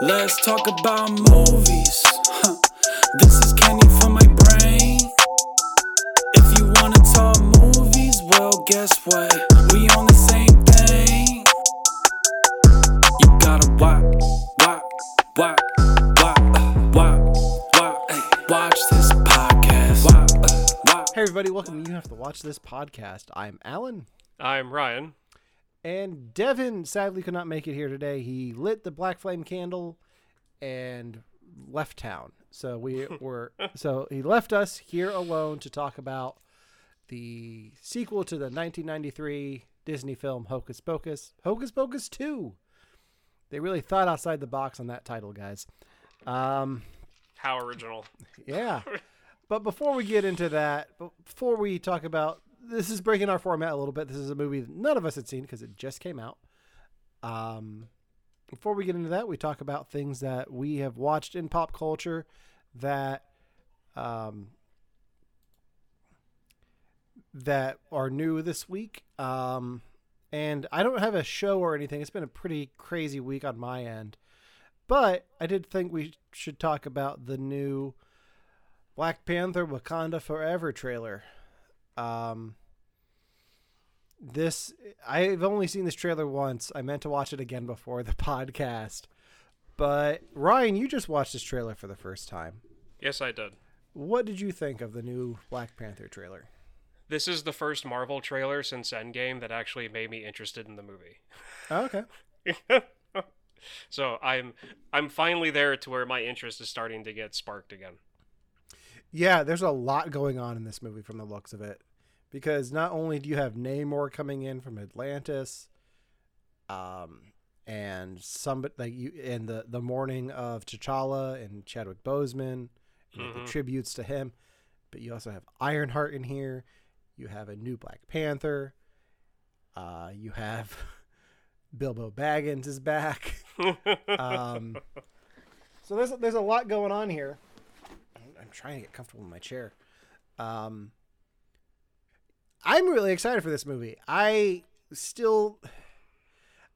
Let's talk about movies. Huh. This is candy for my brain. If you wanna talk movies, well, guess what? We on the same thing. You gotta watch, watch, watch, watch, watch, watch, watch this podcast. Watch, uh, watch. Hey everybody, welcome to You Have to Watch This podcast. I'm Allen, I'm Ryan. And Devon sadly could not make it here today. He lit the black flame candle and left town. So we were so he left us here alone to talk about the sequel to the 1993 Disney film Hocus Pocus, Hocus Pocus 2. They really thought outside the box on that title, guys. Um, How original. Yeah. But before we get into that, before we talk about this is breaking our format a little bit. This is a movie that none of us had seen because it just came out. Um, before we get into that, we talk about things that we have watched in pop culture that um, that are new this week. Um, and I don't have a show or anything. It's been a pretty crazy week on my end. But I did think we should talk about the new Black Panther Wakanda Forever trailer. Um, this I've only seen this trailer once. I meant to watch it again before the podcast. But Ryan, you just watched this trailer for the first time. Yes, I did. What did you think of the new Black Panther trailer? This is the first Marvel trailer since Endgame that actually made me interested in the movie. Oh, okay. so I'm I'm finally there to where my interest is starting to get sparked again. Yeah, there's a lot going on in this movie from the looks of it. Because not only do you have Namor coming in from Atlantis, um, and some like you in the the morning of T'Challa and Chadwick Boseman, and like, the tributes to him, but you also have Ironheart in here. You have a new Black Panther. Uh, you have Bilbo Baggins is back. Um, so there's there's a lot going on here. I'm, I'm trying to get comfortable in my chair. Um, I'm really excited for this movie. I still,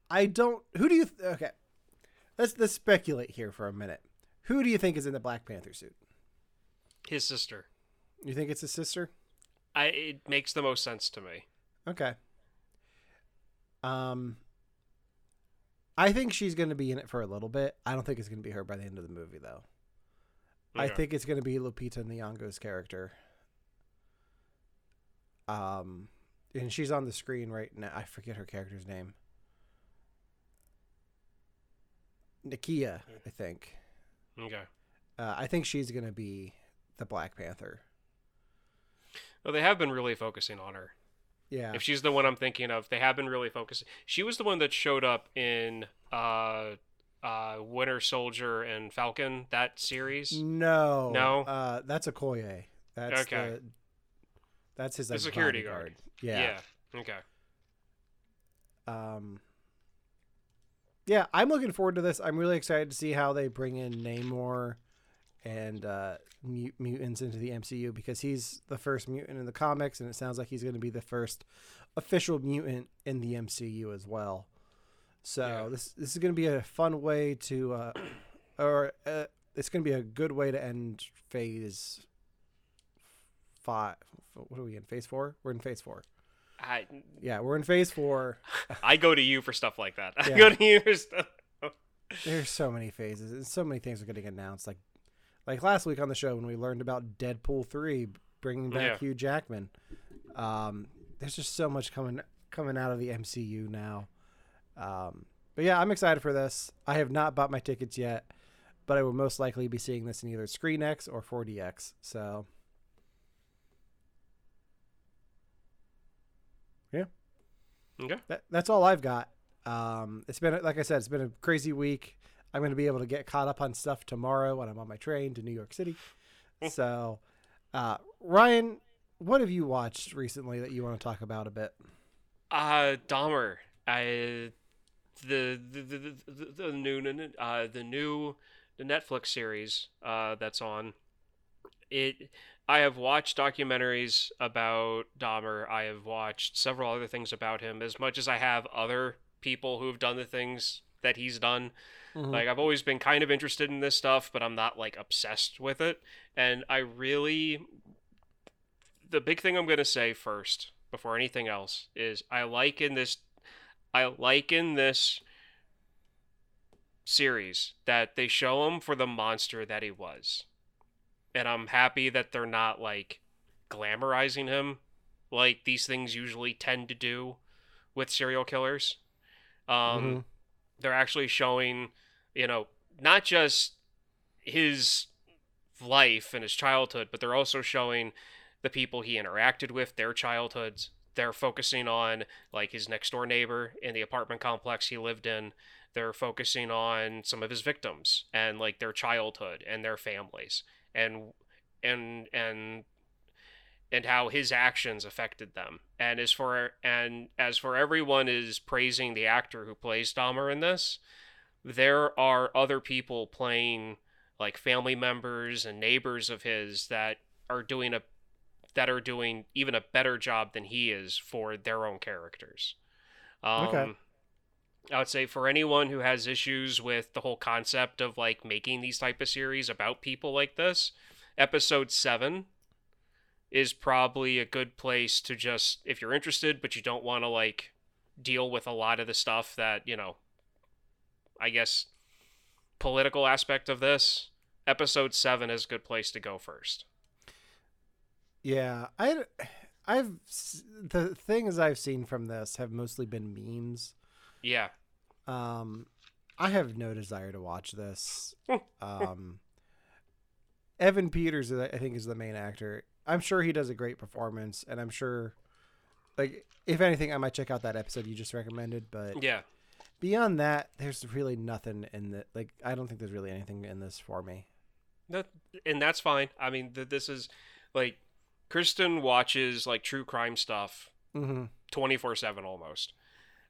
I don't. Who do you? th- Okay, let's let's speculate here for a minute. Who do you think is in the Black Panther suit? His sister. You think it's his sister? I it makes the most sense to me. Okay. Um, I think she's going to be in it for a little bit. I don't think it's going to be her by the end of the movie, though. I think it's going to be Lupita Nyong'o's character. Um, and she's on the screen right now. I forget her character's name. Nakia, I think. Okay. Uh, I think she's going to be the Black Panther. Well, they have been really focusing on her. Yeah. If she's the one I'm thinking of, they have been really focusing. She was the one that showed up in uh, uh, Winter Soldier and Falcon that series. No. No? Uh, that's Okoye. That's Okay. the. That's his The security guard. Yeah. yeah. Okay. Um. Yeah, I'm looking forward to this. I'm really excited to see how they bring in Namor and uh, mu- mutants into the MCU because he's the first mutant in the comics, and it sounds like he's going to be the first official mutant in the MCU as well. So Yeah. this this is going to be a fun way to, uh, or uh, it's going to be a good way to end Phase five. What are we in? Phase four? We're in Phase four. I Yeah, we're in Phase four. I go to you for stuff like that. I go to you for stuff. There's so many phases and so many things are getting announced. Like, like last week on the show when we learned about Deadpool three bringing back Yeah. Hugh Jackman. Um, there's just so much coming coming out of the MCU now. Um, but yeah, I'm excited for this. I have not bought my tickets yet, but I will most likely be seeing this in either ScreenX or 4DX. So. Okay. that, that's all I've got. Um, it's been like I said, it's been a crazy week. I'm going to be able to get caught up on stuff tomorrow when I'm on my train to New York City. so, uh, Ryan, what have you watched recently that you want to talk about a bit? Uh, Dahmer. I the the the, the, the new uh the new the Netflix series uh that's on. It. I have watched documentaries about Dahmer. I have watched several other things about him. As much as I have other people who have done the things that he's done, Mhm. Like I've always been kind of interested in this stuff, but I'm not like obsessed with it. And I really the big thing I'm going to say first before anything else is I like in this I like in this series that they show him for the monster that he was. And I'm happy that they're not like glamorizing him like these things usually tend to do with serial killers. Um Mhm. they're actually showing, you know, not just his life and his childhood, but they're also showing the people he interacted with, their childhoods. They're focusing on like his next door neighbor in the apartment complex he lived in. They're focusing on some of his victims and like their childhood and their families and and and and how his actions affected them. And as for and as for everyone is praising the actor who plays Dahmer in this, there are other people playing like family members and neighbors of his that are doing a that are doing even a better job than he is for their own characters. Um, Okay. I would say for anyone who has issues with the whole concept of like making these type of series about people like this, episode seven is probably a good place to just if you're interested but you don't want to like deal with a lot of the stuff that you know i guess political aspect of this episode 7 is a good place to go first Yeah, I, I've the things I've seen from this have mostly been memes. Yeah Um, I have no desire to watch this. um, Evan Peters, I think, is the main actor. I'm sure he does a great performance, and I'm sure, like, if anything, I might check out that episode you just recommended. But yeah beyond that, there's really nothing in the like. I don't think there's really anything in this for me. that, and that's fine i mean th- this is like kristen watches like true crime stuff Mm-hmm. 24/7 almost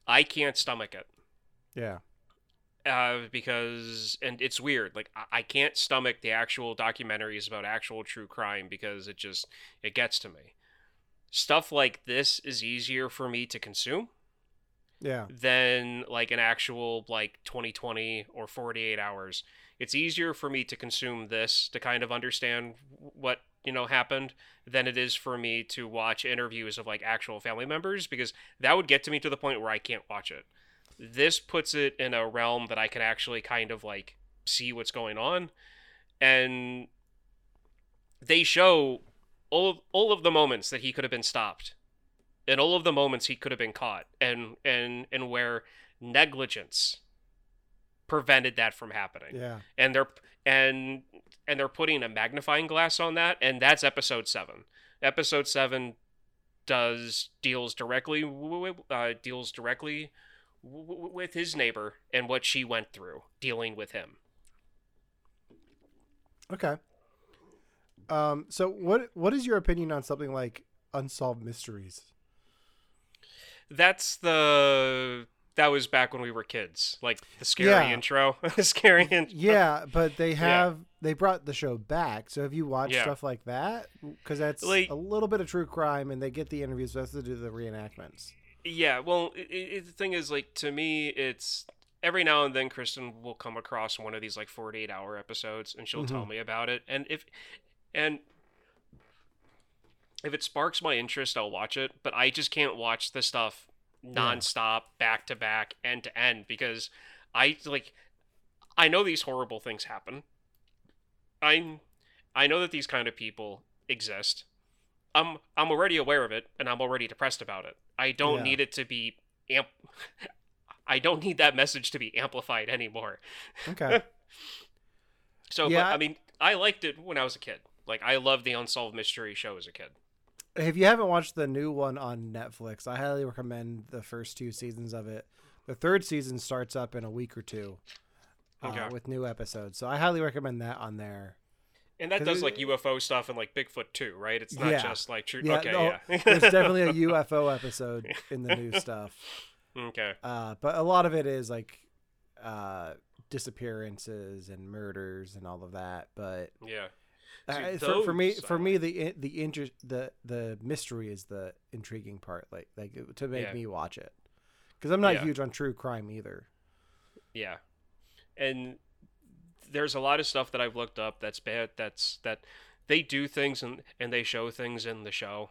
i can't stomach it Yeah. uh, because and it's weird like I-, I can't stomach the actual documentaries about actual true crime because it just it gets to me stuff like this is easier for me to consume Yeah. than like an actual like 2020 or 48 hours it's easier for me to consume this to kind of understand what you know happened than it is for me to watch interviews of like actual family members because that would get to me to the point where I can't watch it this puts it in a realm that I can actually kind of like see what's going on and they show all of, all of the moments that he could have been stopped and all of the moments he could have been caught and and and where negligence prevented that from happening Yeah. and they're and and they're putting a magnifying glass on that and that's episode 7 episode 7 does deals directly uh, deals directly with his neighbor and what she went through dealing with him Okay. Um. So what what is your opinion on something like unsolved mysteries? that's the that was back when we were kids like the scary Yeah. intro scary intro. Yeah, but they have they brought the show back. So have you watched Yeah. stuff like that? Because that's Like- a little bit of true crime, and they get the interviews. So that's to do the reenactments. Yeah, well, it, it, the thing is, like, to me, it's every now and then Kristen will come across one of these like 48 hour episodes, and she'll tell mm-hmm. me about it. And if and if it sparks my interest, I'll watch it. But I just can't watch the stuff nonstop, back to back, end to end, because I like I know these horrible things happen. I I know that these kind of people exist. I'm I'm already aware of it and I'm already depressed about it. I don't Yeah. need it to be amp I don't need that message to be amplified anymore. Okay. So Yeah, but, I- I mean, I liked it when I was a kid. Like I loved the unsolved mystery show as a kid. if you haven't watched the new one on Netflix, I highly recommend the first two seasons of it. The third season starts up in a week or two uh, Okay. with new episodes. So I highly recommend that on there. And that does it- like UFO stuff and like Bigfoot too, right? It's not Yeah. just like true. Yeah, okay, no, yeah. There's definitely a UFO episode in the new stuff. okay. Uh, but a lot of it is like uh, disappearances and murders and all of that. But Yeah. uh, for, for me, for me, the the inter- the the mystery is the intriguing part. Like like to make Yeah. me watch it because I'm not Yeah. huge on true crime either. Yeah. And there's a lot of stuff that I've looked up that's bad. That's that they do things and and they show things in the show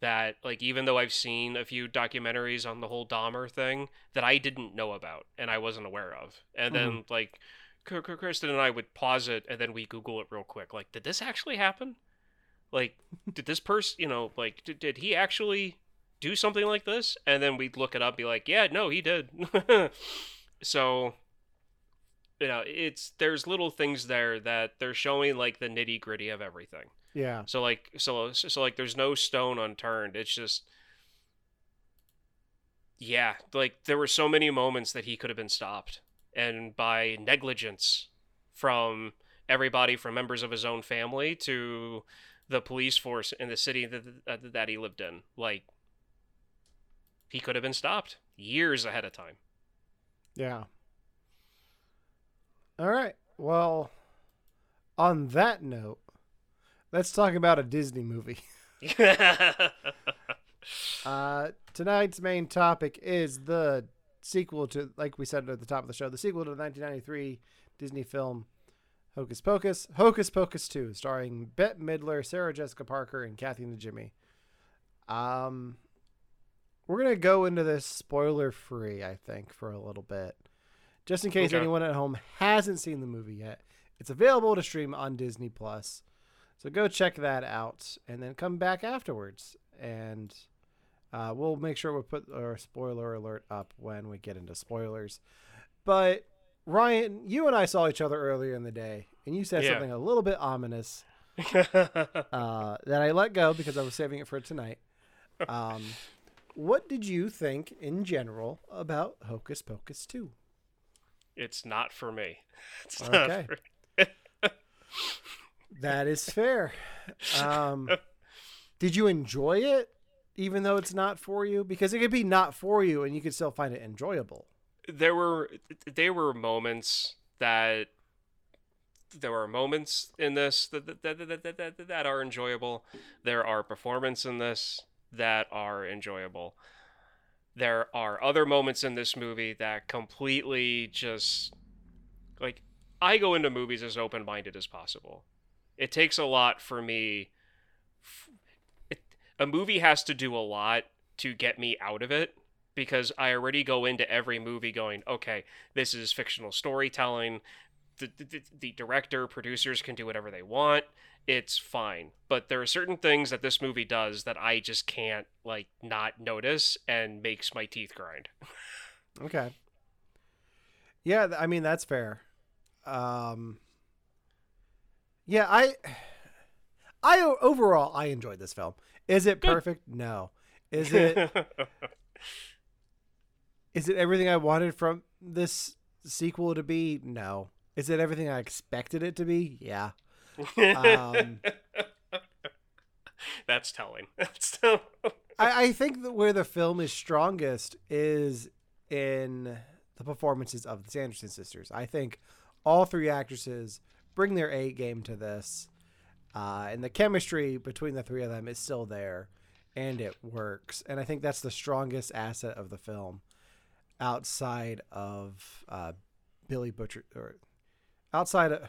that like even though I've seen a few documentaries on the whole Dahmer thing that I didn't know about and I wasn't aware of, and then mm-hmm. like Kristen and I would pause it and then we Google it real quick. Like, did this actually happen? Like, did this person, you know, like, did, did he actually do something like this? And then we'd look it up, be like, yeah, no, he did. so, you know, it's there's little things there that they're showing like the nitty gritty of everything. Yeah. So like, so so like, there's no stone unturned. It's just. Yeah, like there were so many moments that he could have been stopped and by negligence from everybody from members of his own family to the police force in the city that, that he lived in like he could have been stopped years ahead of time Yeah. All right. Well, on that note, let's talk about a Disney movie. Uh, tonight's main topic is the sequel to, like we said at the top of the show, the sequel to the 1993 Disney film Hocus Pocus, Hocus Pocus 2, starring Bette Midler, Sarah Jessica Parker, and Kathy Najimy. Um, we're gonna go into this spoiler free, I think, for a little bit, just in case Okay. anyone at home hasn't seen the movie yet. It's available to stream on Disney Plus, so go check that out, and then come back afterwards, and uh, we'll make sure we put our spoiler alert up when we get into spoilers. But Ryan, you and I saw each other earlier in the day, and you said Yeah. something a little bit ominous uh, that I let go because I was saving it for tonight. Um, what did you think in general about Hocus Pocus 2? It's not for me it's not Okay. for- That is fair. Um, did you enjoy it, even though it's not for you? Because it could be not for you, and you could still find it enjoyable. there were there were moments that there are moments in this that that, that, that, that, that, that are enjoyable there are performances in this that are enjoyable there are other moments in this movie that completely just like i go into movies as open-minded as possible it takes a lot for me it, a movie has to do a lot to get me out of it because I already go into every movie going, okay, this is fictional storytelling. The, the, the director, producers can do whatever they want. It's fine. But there are certain things that this movie does that I just can't, like, not notice and makes my teeth grind. Okay. Yeah, I mean that's fair. Um Yeah, I overall I enjoyed this film. Is it Good. perfect? No. Is it is it everything I wanted from this sequel to be? No. Is it everything I expected it to be? Yeah. Um, That's telling. That's telling. I, I think that where the film is strongest is in the performances of the Sanderson sisters. I think all three actresses bring their A game to this, uh, and the chemistry between the three of them is still there, and it works. And I think that's the strongest asset of the film, outside of uh, Billy Butcher or outside of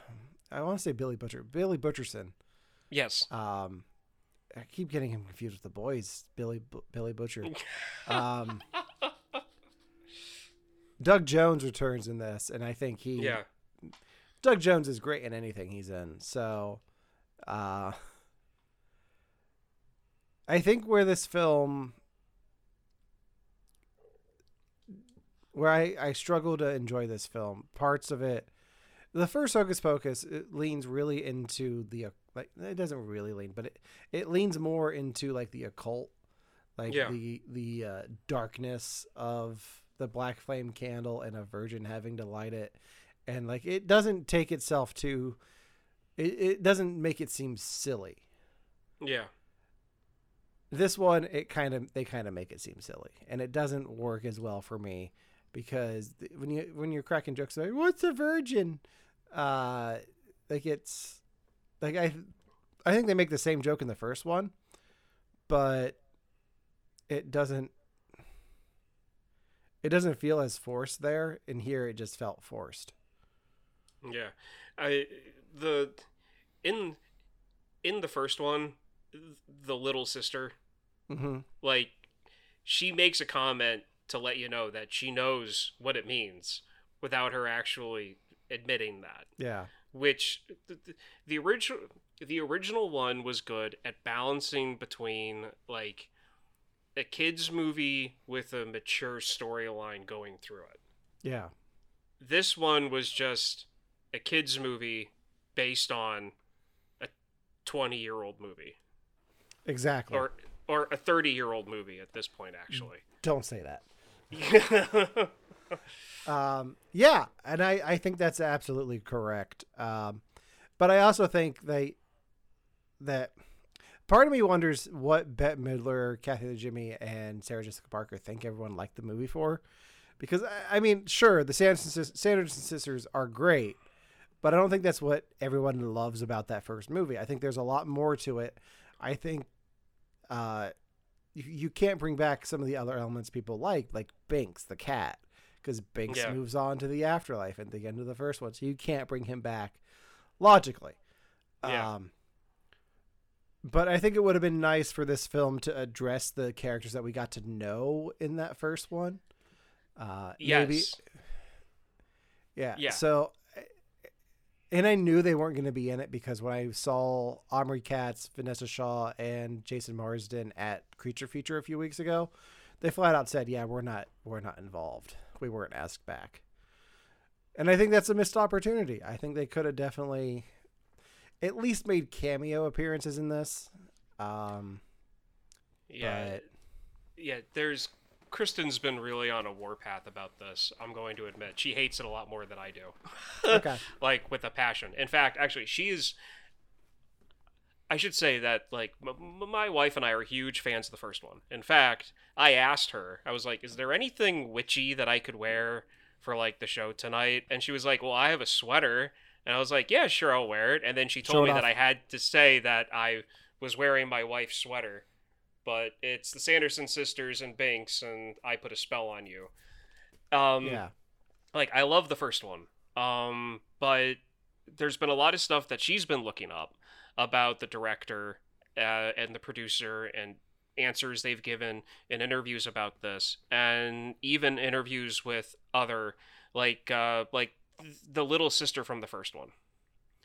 I want to say Billy Butcher, Billy Butcherson. yes. Um, I keep getting him confused with the boys, Billy Bu- Billy Butcher. Um, Doug Jones returns in this, and I think he Yeah. Doug Jones is great in anything he's in. So, uh, I think where this film, where I I struggle to enjoy this film, parts of it, the first Hocus Pocus it leans really into the like it doesn't really lean, but it it leans more into like the occult, like Yeah. the the uh, darkness of the black flame candle and a virgin having to light it and like it doesn't take itself to it, it doesn't make it seem silly Yeah. this one it kind of they kind of make it seem silly and it doesn't work as well for me because when you when you're cracking jokes like what's a virgin uh like it's like i i think they make the same joke in the first one but it doesn't it doesn't feel as forced there. And here it just felt forced. Yeah, I the in in the first one, the little sister Mm-hmm. like she makes a comment to let you know that she knows what it means without her actually admitting that Yeah. which the, the, the original the original one was good at balancing between like a kids movie with a mature storyline going through it Yeah. this one was just a kids movie based on a 20 year old movie Exactly. or or a 30 year old movie at this point actually Don't say that. Um, yeah, and I, I think that's absolutely correct. Um, but I also think they that part of me wonders what Bette Midler, Kathy Najimy, and Sarah Jessica Parker think everyone liked the movie for. Because I- mean, sure, the Sanderson, Sanderson sisters are great, but I don't think that's what everyone loves about that first movie. I think there's a lot more to it. I think uh, you, you can't bring back some of the other elements people like, like Binks the cat, because Binks Yeah. moves on to the afterlife at the end of the first one, so you can't bring him back logically. Yeah. Um, but I think it would have been nice for this film to address the characters that we got to know in that first one. Uh, yes Maybe, yeah. Yeah. So, and I knew they weren't going to be in it because when I saw Omri Katz, Vinessa Shaw, and Jason Marsden at Creature Feature a few weeks ago, they flat out said, "Yeah, we're not, we're not involved. We weren't asked back." And I think that's a missed opportunity. I think they could have definitely, at least made cameo appearances in this. Um, yeah but yeah there's kristen's been really on a warpath about this i'm going to admit she hates it a lot more than i do okay, like with a passion in fact actually she is i should say that like m- m- my wife and i are huge fans of the first one in fact i asked her i was like is there anything witchy that i could wear for like the show tonight? And she was like well i have a sweater. And i was like yeah sure i'll wear it. And then she told me that i had to say that i was wearing my wife's sweater. But it's the sanderson sisters and Binks, and i put a spell on you. Um yeah, like I love the first one. Um, but there's been a lot of stuff that she's been looking up about the director uh, and the producer and answers they've given in interviews about this and even interviews with other like uh like the little sister from the first one.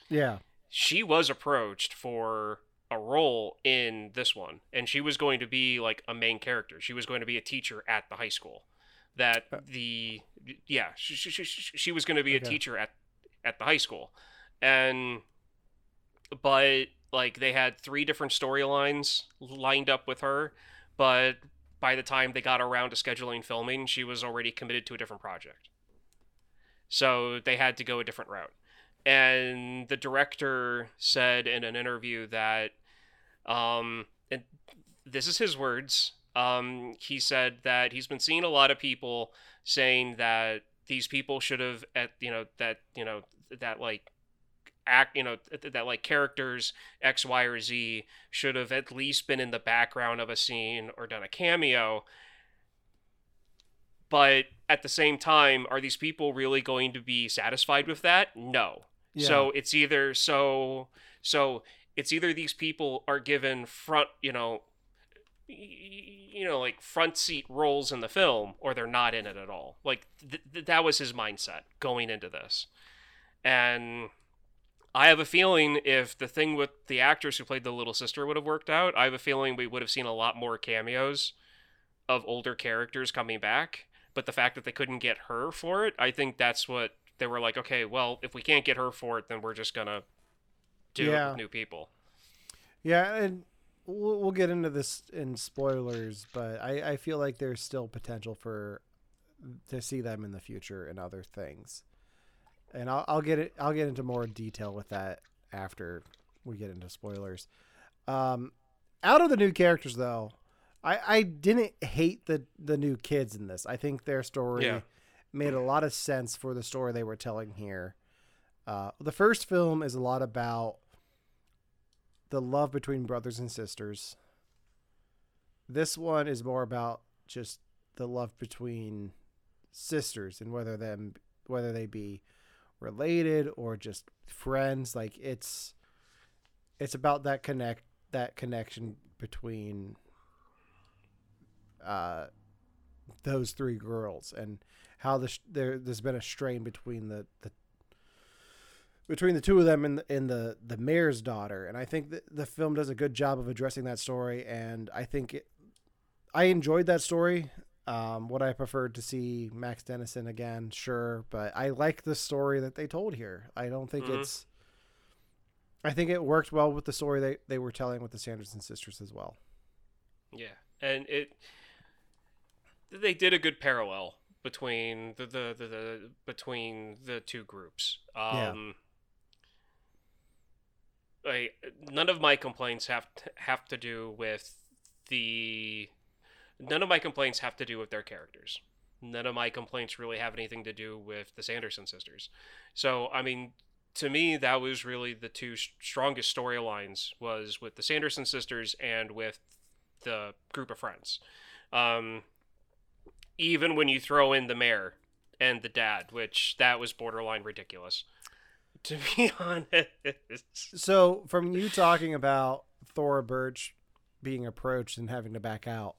Yeah, she was approached for a role in this one and she was going to be like a main character. She was going to be a teacher at the high school that Uh. the yeah she, she, she, she was going to be a teacher at at the high school. And but like they had three different storylines lined up with her but by the time they got around to scheduling filming she was already committed to a different project. So they had to go a different route. And the director said in an interview that um and this is his words um he said that he's been seeing a lot of people saying that these people should have at you know that you know that like act you know th- that like characters x y or z should have at least been in the background of a scene or done a cameo but at the same time are these people really going to be satisfied with that no yeah. so it's either so so it's either these people are given front, you know, you know, like front seat roles in the film, or they're not in it at all. Like th- th- that was his mindset going into this, and I have a feeling if the thing with the actress who played the little sister would have worked out, I have a feeling we would have seen a lot more cameos of older characters coming back. But the fact that they couldn't get her for it, I think that's what they were like. Okay, well, if we can't get her for it, then we're just gonna do it Yeah. with new people. Yeah, and we'll, we'll get into this in spoilers, but I, I feel like there's still potential for to see them in the future and other things. And I'll, I'll get it. I'll get into more detail with that after we get into spoilers. Um, out of the new characters, though, I, I didn't hate the the new kids in this. I think their story Yeah. made a lot of sense for the story they were telling here. Uh, the first film is a lot about the love between brothers and sisters. This one is more about just the love between sisters and whether them whether they be related or just friends. Like it's it's about that connect that connection between uh those three girls and how the, there there's been a strain between the, the between the two of them and the, and the the mayor's daughter and I think that the film does a good job of addressing that story and I think it, I enjoyed that story um, would I preferred to see Max Dennison again? Sure, but I like the story that they told here. I don't think Mhm. it's. I think it worked well with the story they, they were telling with the Sanderson sisters as well. Yeah, and it they did a good parallel between the the, the, the between the two groups. Yeah. Um, I, none of my complaints have to, have to do with the none of my complaints have to do with their characters. None of my complaints really have anything to do with the Sanderson sisters. So, I mean, to me, that was really the two strongest storylines was with the Sanderson sisters and with the group of friends. Um, even when you throw in the mayor and the dad, which that was borderline ridiculous. To be honest, So, from you talking about Thora Birch being approached and having to back out,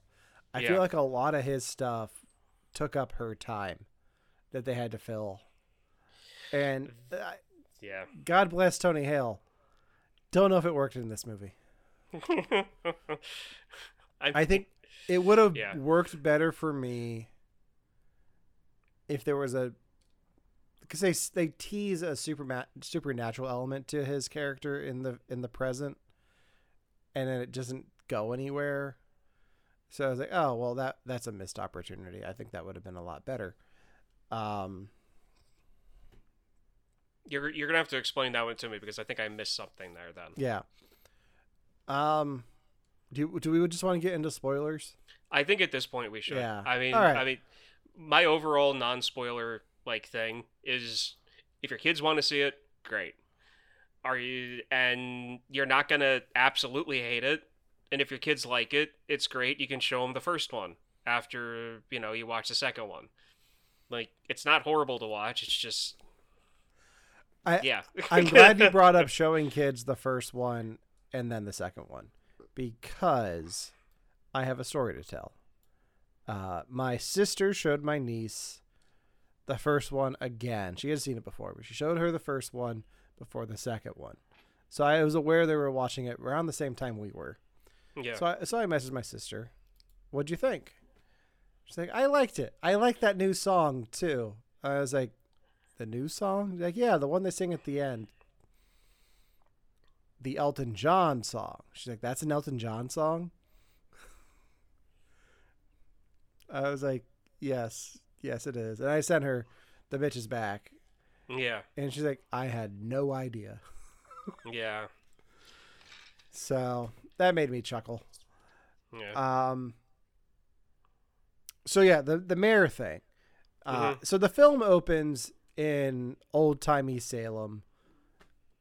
I Yeah. feel like a lot of his stuff took up her time that they had to fill. And uh, yeah. God bless Tony Hale. Don't know if it worked in this movie. I think it would have Yeah. worked better for me if there was a because they they tease a super supernatural element to his character in the in the present, and then it doesn't go anywhere. So I was like, oh well, that that's a missed opportunity. I think that would have been a lot better. Um, you're you're gonna have to explain that one to me because I think I missed something there. Then yeah. Um, do do we just want to get into spoilers? I think at this point we should. Yeah. I mean, right. I mean, my overall non-spoiler like thing is if your kids want to see it, great. Are you and you're not gonna absolutely hate it, and if your kids like it, it's great. You can show them the first one after you know you watch the second one. Like it's not horrible to watch. It's just I- yeah. I'm glad you brought up showing kids the first one and then the second one because I have a story to tell. Uh, my sister showed my niece the first one again. She had seen it before, but she showed her the first one before the second one. So I was aware they were watching it around the same time we were. Yeah. So I, so I messaged my sister, "What'd you think?" She's like, "I liked it. I like that new song too." I was like, "The new song?" Like, "Yeah, the one they sing at the end." The Elton John song. She's like, "That's an Elton John song." I was like, "Yes, yes, it is." And I sent her the bitches back, yeah. and she's like, "I had no idea." Yeah. So that made me chuckle. Yeah. Um. So yeah, the the mayor thing. Uh, Mhm. So the film opens in old timey Salem,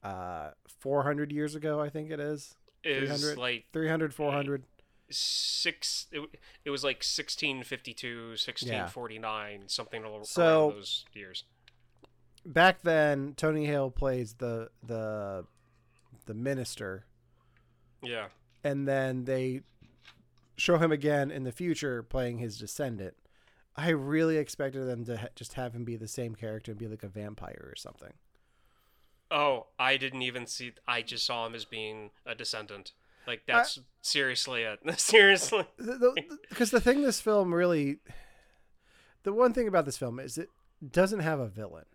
uh, 400 years ago, I think it is. is 300? like 300, 400. six it, it was like 1652 1649 something al- So- those years Back then, Tony Hale plays the the the minister, yeah and then they show him again in the future playing his descendant. I really expected them to ha- just have him be the same character and be like a vampire or something. oh i didn't even see i just saw him as being a descendant like that's seriously it seriously because the, thing this film really the one thing about this film is it doesn't have a villain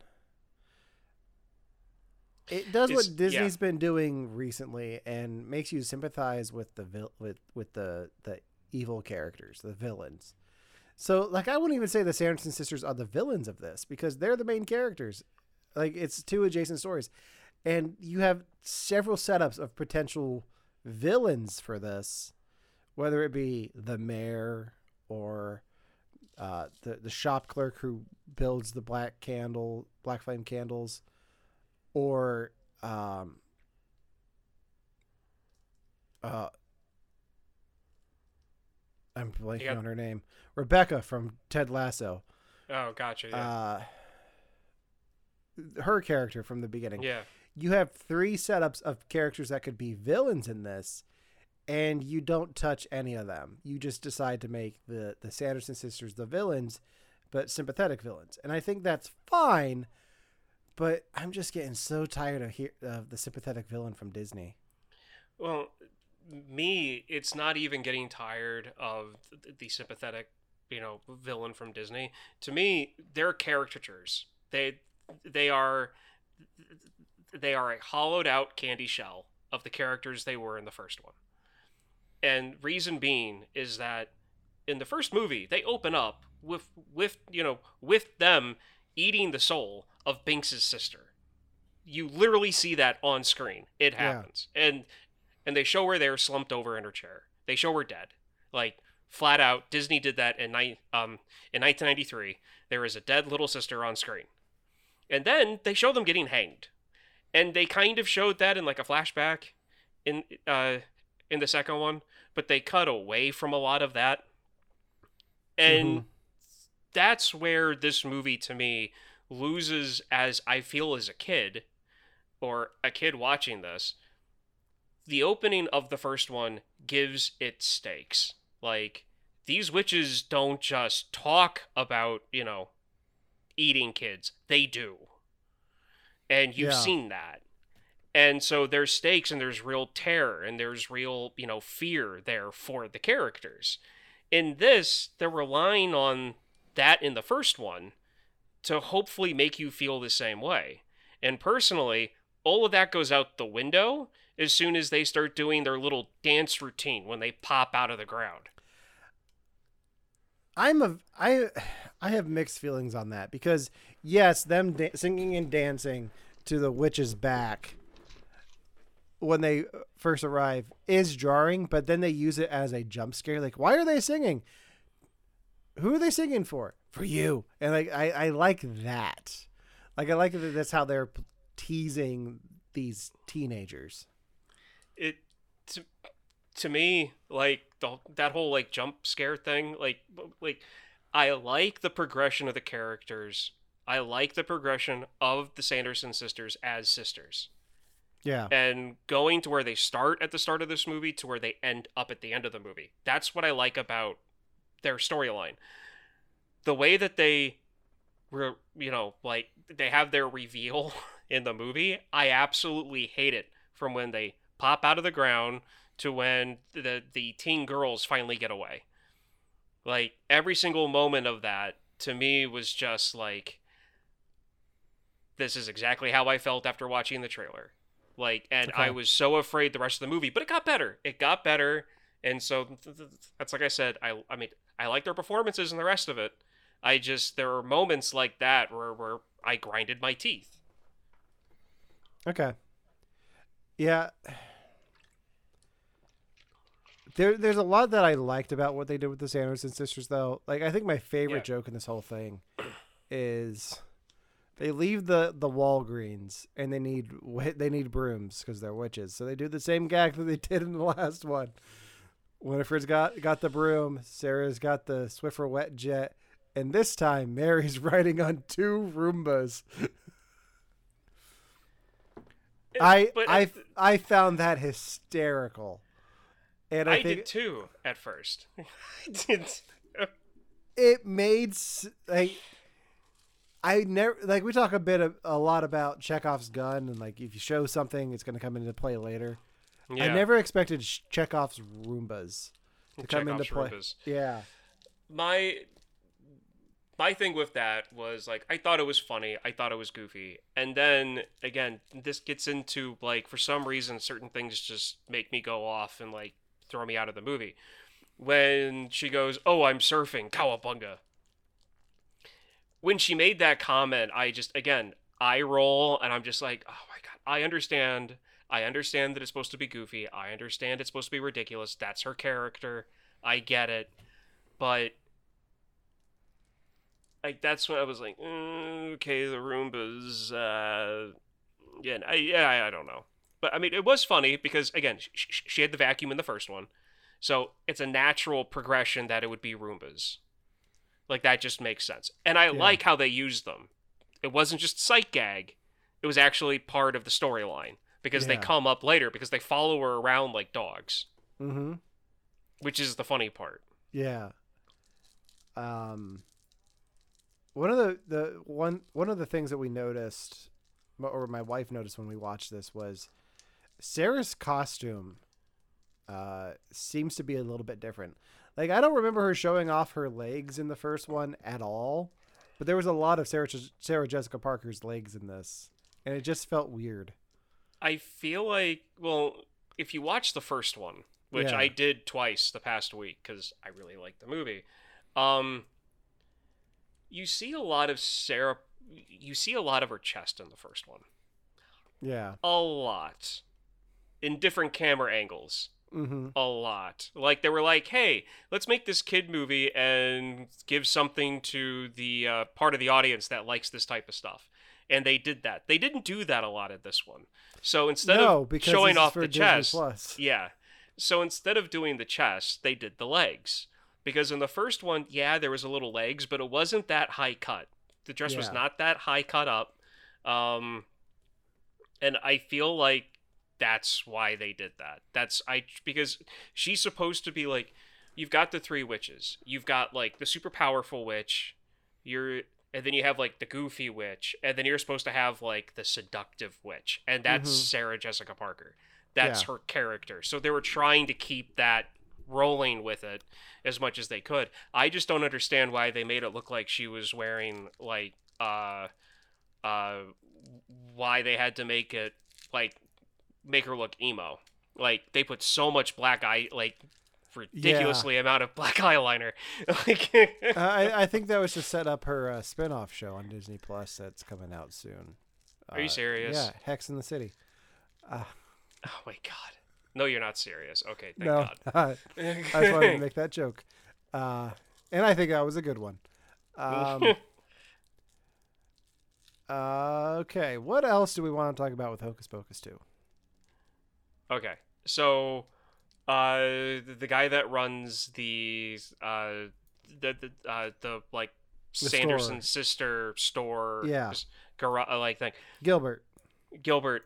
it does what disney's been doing recently and makes you sympathize with the vil- with with the the evil characters the villains. So like i wouldn't even say the sanderson sisters are the villains of this because they're the main characters. Like it's two adjacent stories. And you have several setups of potential villains for this whether it be the mayor or uh, the the shop clerk who builds the black candle black flame candles or um uh I'm blanking got- on her name Rebecca from Ted Lasso oh gotcha yeah uh her character from the beginning. Yeah. You have three setups of characters that could be villains in this, and you don't touch any of them. You just decide to make the the Sanderson sisters the villains, but sympathetic villains, and I think that's fine. But I'm just getting so tired of hear of the sympathetic villain from Disney. Well, me, it's not even getting tired of the sympathetic, you know, villain from Disney. To me, they're caricatures. They they are they are a hollowed out candy shell of the characters they were in the first one. And reason being is that in the first movie, they open up with with you know with them eating the soul of Binks's sister. You literally see that on screen. It Yeah. happens, and and they show her there slumped over in her chair. They show her dead, like flat out. Disney did that in ni- um in 1993. There is a dead little sister on screen, and then they show them getting hanged, and they kind of showed that in like a flashback, in uh in the second one, but they cut away from a lot of that, and Mhm. That's where this movie to me loses as I feel as a kid or a kid watching this. The opening of the first one gives it stakes. Like these witches don't just talk about, you know, eating kids. They do. And you've Yeah. seen that. And so there's stakes and there's real terror and there's real, you know, fear there for the characters. In this, they're relying on that in the first one to hopefully make you feel the same way. And personally, all of that goes out the window as soon as they start doing their little dance routine when they pop out of the ground. I'm a I I have mixed feelings on that because yes, them da- singing and dancing to the witch's back when they uh, first arrive is jarring, but then they use it as a jump scare. Like, why are they singing? Who are they singing for? For you. And like, I I like that. Like, I like that that's how they're teasing these teenagers. it to, to me like the that whole like jump scare thing like like I like the progression of the characters. I like the progression of the Sanderson sisters as sisters. Yeah. and going to where they start at the start of this movie to where they end up at the end of the movie. That's what I like about their storyline. The way that they were, you know, like they have their reveal in the movie, I absolutely hate it from when they pop out of the ground to when the the teen girls finally get away. Like every single moment of that to me was just like this is exactly how I felt after watching the trailer. Like, and I was so afraid the rest of the movie, but it got better. It got better, and so th- th- that's like I said. I, I mean, I like their performances and the rest of it. I just there were moments like that where where I grinded my teeth. Okay. Yeah. There, there's a lot that I liked about what they did with the Sanderson sisters, though. Like, I think my favorite Yeah. joke in this whole thing is they leave the the Walgreens and they need they need brooms because they're witches. So they do the same gag that they did in the last one. Winifred's got got the broom, Sarah's got the Swiffer wet jet, and this time Mary's riding on two Roombas. I I I found that hysterical, and I, I, think did too at first. I did. it made like I never like we talk a bit of, a lot about Chekhov's gun and like if you show something, it's going to come into play later. Yeah. I never expected Chekhov's Roombas to come into play. Roombas. Yeah, my my thing with that was like I thought it was funny, I thought it was goofy. And then again, this gets into like for some reason certain things just make me go off and like throw me out of the movie. When she goes, "Oh, I'm surfing, cowabunga." When she made that comment, I just again, I roll and I'm just like, "Oh my god, I understand. I understand that it's supposed to be goofy. I understand it's supposed to be ridiculous. That's her character. I get it." But like that's when I was like, mm, okay, the Roombas, uh, yeah, I, yeah, I, don't know, but I mean, it was funny because again, sh- sh- she had the vacuum in the first one, so it's a natural progression that it would be Roombas, like that just makes sense, and I Yeah. like how they used them it wasn't just sight gag; it was actually part of the storyline because they come up later because they follow her around like dogs, Mm-hmm. which is the funny part. Yeah. Um. One of the the one one of the things that we noticed, or my wife noticed when we watched this was Sarah's costume. Uh, seems to be a little bit different. Like I don't remember her showing off her legs in the first one at all, but there was a lot of Sarah Sarah Jessica Parker's legs in this, and it just felt weird. I feel like, well, if you watch the first one, which Yeah. I did twice the past week because I really like the movie, um, you see a lot of Sarah. You see a lot of her chest in the first one. Yeah. A lot. In different camera angles. Mm-hmm. A lot. Like, they were like, hey, let's make this kid movie and give something to the uh, part of the audience that likes this type of stuff. And they did that. They didn't do that a lot in this one. So instead no, of showing off the Disney chest, Plus. yeah. So instead of doing the chest, they did the legs. Because in the first one, yeah, there was a little legs, but it wasn't that high cut. The dress was not that high cut up. Um, and I feel like that's why they did that. That's I because she's supposed to be like you've got the three witches. You've got like the super powerful witch. You're and then you have like the goofy witch, and then you're supposed to have like the seductive witch, and that's Mhm. Sarah Jessica Parker. That's Yeah. her character. So they were trying to keep that rolling with it as much as they could. I just don't understand why they made it look like she was wearing like uh uh why they had to make it like make her look emo. Like they put so much black eye like ridiculously amount of black eyeliner. like Uh, I, I think that was to set up her uh, spin-off show on Disney Plus that's coming out soon. Are you Uh, serious? Yeah, Hex in the City. Uh, Oh my god. No, you're not serious. Okay, thank no, god. I just wanted to make that joke, uh, and I think that was a good one. Um, uh, okay, what else do we want to talk about with Hocus Pocus 2? Okay, so uh, the, guy that runs the uh, the the, uh, the like The Sanderson sister store, Yeah. gara- uh, like thing. Gilbert. Gilbert,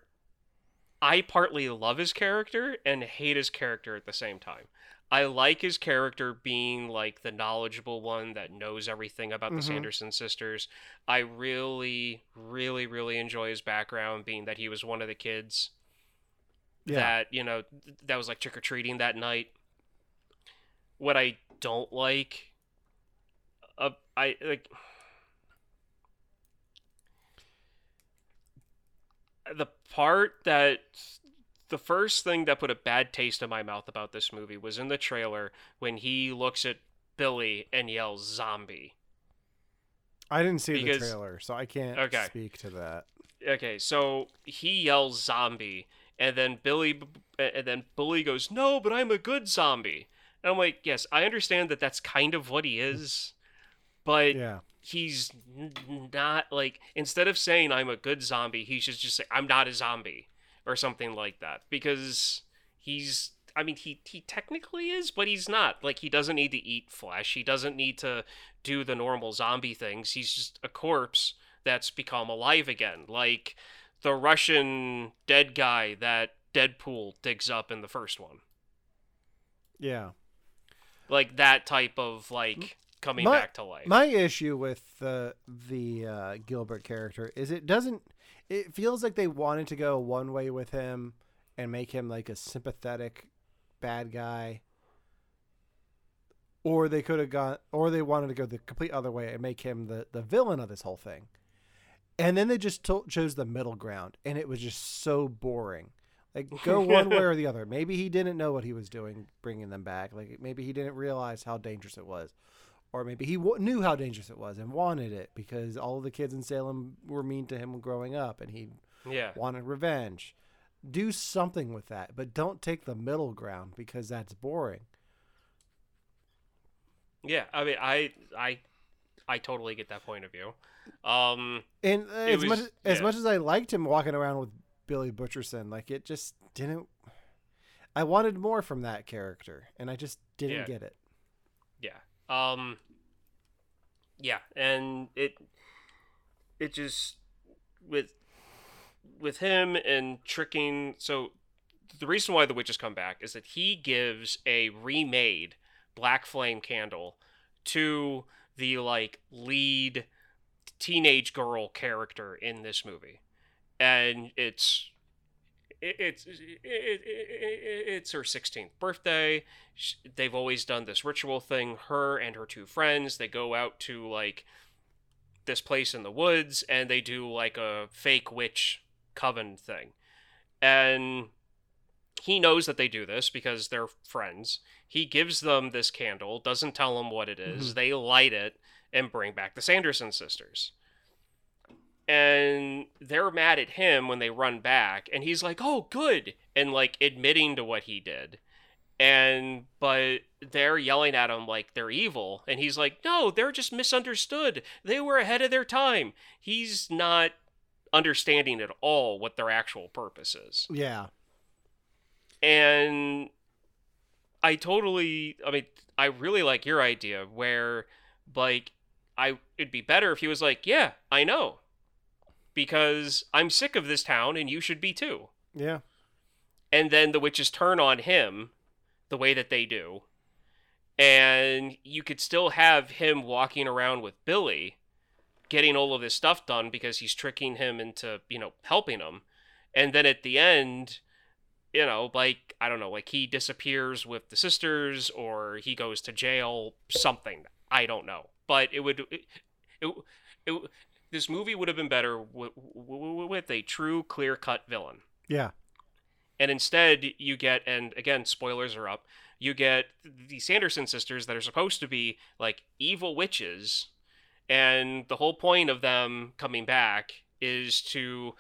I partly love his character and hate his character at the same time. I like his character being like the knowledgeable one that knows everything about the Mhm. Sanderson sisters. I really, really, really enjoy his background, being that he was one of the kids Yeah. that you know that was like trick or treating that night. What I don't like, uh, I like the part that the first thing that put a bad taste in my mouth about this movie was in the trailer when he looks at Billy and yells "zombie." I didn't see because- the trailer, so I can't Okay. speak to that. Okay, so he yells zombie, and then Billy, and then Bully goes, "No, but I'm a good zombie." And I'm like, "Yes, I understand that that's kind of what he hmm. is, but Yeah. he's not like instead of saying I'm a good zombie, he should just say I'm not a zombie or something like that because he's." I mean, he he technically is, but he's not. Like, he doesn't need to eat flesh. He doesn't need to do the normal zombie things. He's just a corpse that's become alive again, like the Russian dead guy that Deadpool digs up in the first one. Yeah. Like that type of like coming My- back to life. My issue with the the uh, Gilbert character is it doesn't. It feels like they wanted to go one way with him and make him like a sympathetic bad guy, or they could have gone, or they wanted to go the complete other way and make him the the villain of this whole thing. And then they just to- chose the middle ground, and it was just so boring. Like go one way or the other. Maybe he didn't know what he was doing, bringing them back. Like maybe he didn't realize how dangerous it was or maybe he w- knew how dangerous it was and wanted it because all of the kids in Salem were mean to him growing up and he yeah. wanted revenge. Do something with that, but don't take the middle ground because that's boring. Yeah, I mean, I, I, I totally get that point of view. Um, And uh, as was- much as yeah. much as I liked him walking around with Billy Butcherson, like it just didn't. I wanted more from that character, and I just didn't Yeah. get it. yeah. Um, yeah, and it, it just with with him and tricking. So the reason why the witches come back is that he gives a remade black flame candle to the like lead teenage girl character in this movie, and it's it, it's it, it, it, it's her 16th birthday. They've always done this ritual thing. Her and her two friends they go out to like this place in the woods and they do like a fake witch coven thing, and he knows that they do this because they're friends. He gives them this candle, doesn't tell them what it is. Mhm. They light it and bring back the Sanderson sisters. And they're mad at him when they run back, and he's like, "Oh, good," and like admitting to what he did. And but they're yelling at him like they're evil, and he's like, "No, they're just misunderstood. They were ahead of their time." He's not understanding at all what their actual purpose is Yeah. And I totally I mean I really like your idea where like I it'd be better if he was like, "Yeah, I know." Because I'm sick of this town and you should be too. Yeah. And then the witches turn on him the way that they do. And you could still have him walking around with Billy getting all of this stuff done because he's tricking him into, you know, helping him. And then at the end, you know, like I don't know, like he disappears with the sisters or he goes to jail, something. I don't know, but it would it, it, it this movie would have been better with, with a true clear cut villain. Yeah. And instead, you get, and again, spoilers are up. You get the Sanderson sisters that are supposed to be like evil witches, and the whole point of them coming back is to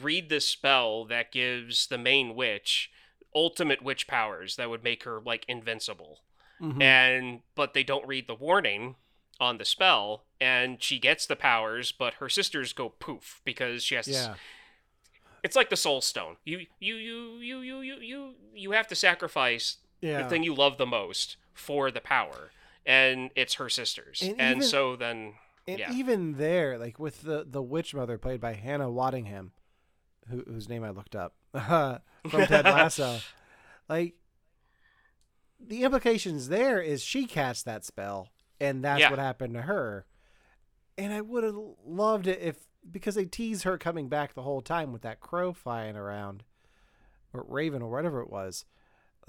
read this spell that gives the main witch ultimate witch powers that would make her like invincible. Mhm. And but they don't read the warning on the spell, and she gets the powers, but her sisters go poof because she has to yeah. it's like the soul stone. You you you you you you you you have to sacrifice Yeah. the thing you love the most for the power, and it's her sisters. And And, even- so then And yeah. even there, like with the the witch mother played by Hannah Waddingham, who, whose name I looked up from Ted Lasso, like the implications there is she cast that spell, and that's Yeah. what happened to her. And I would have loved it if because they tease her coming back the whole time with that crow flying around, or raven or whatever it was.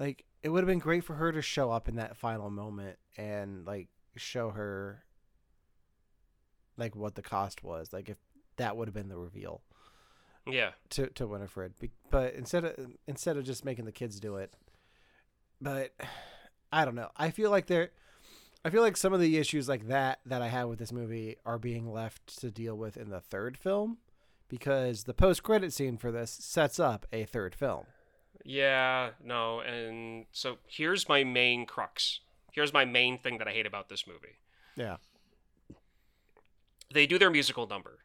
Like it would have been great for her to show up in that final moment and like show her like what the cost was. Like if that would have been the reveal yeah. to to Winifred. But instead of instead of just making the kids do it, but I don't know. I feel like there, I feel like some of the issues like that that I have with this movie are being left to deal with in the third film, because the post credit scene for this sets up a third film. Yeah, no, and so here's my main crux. Here's my main thing that I hate about this movie. Yeah. They do their musical number.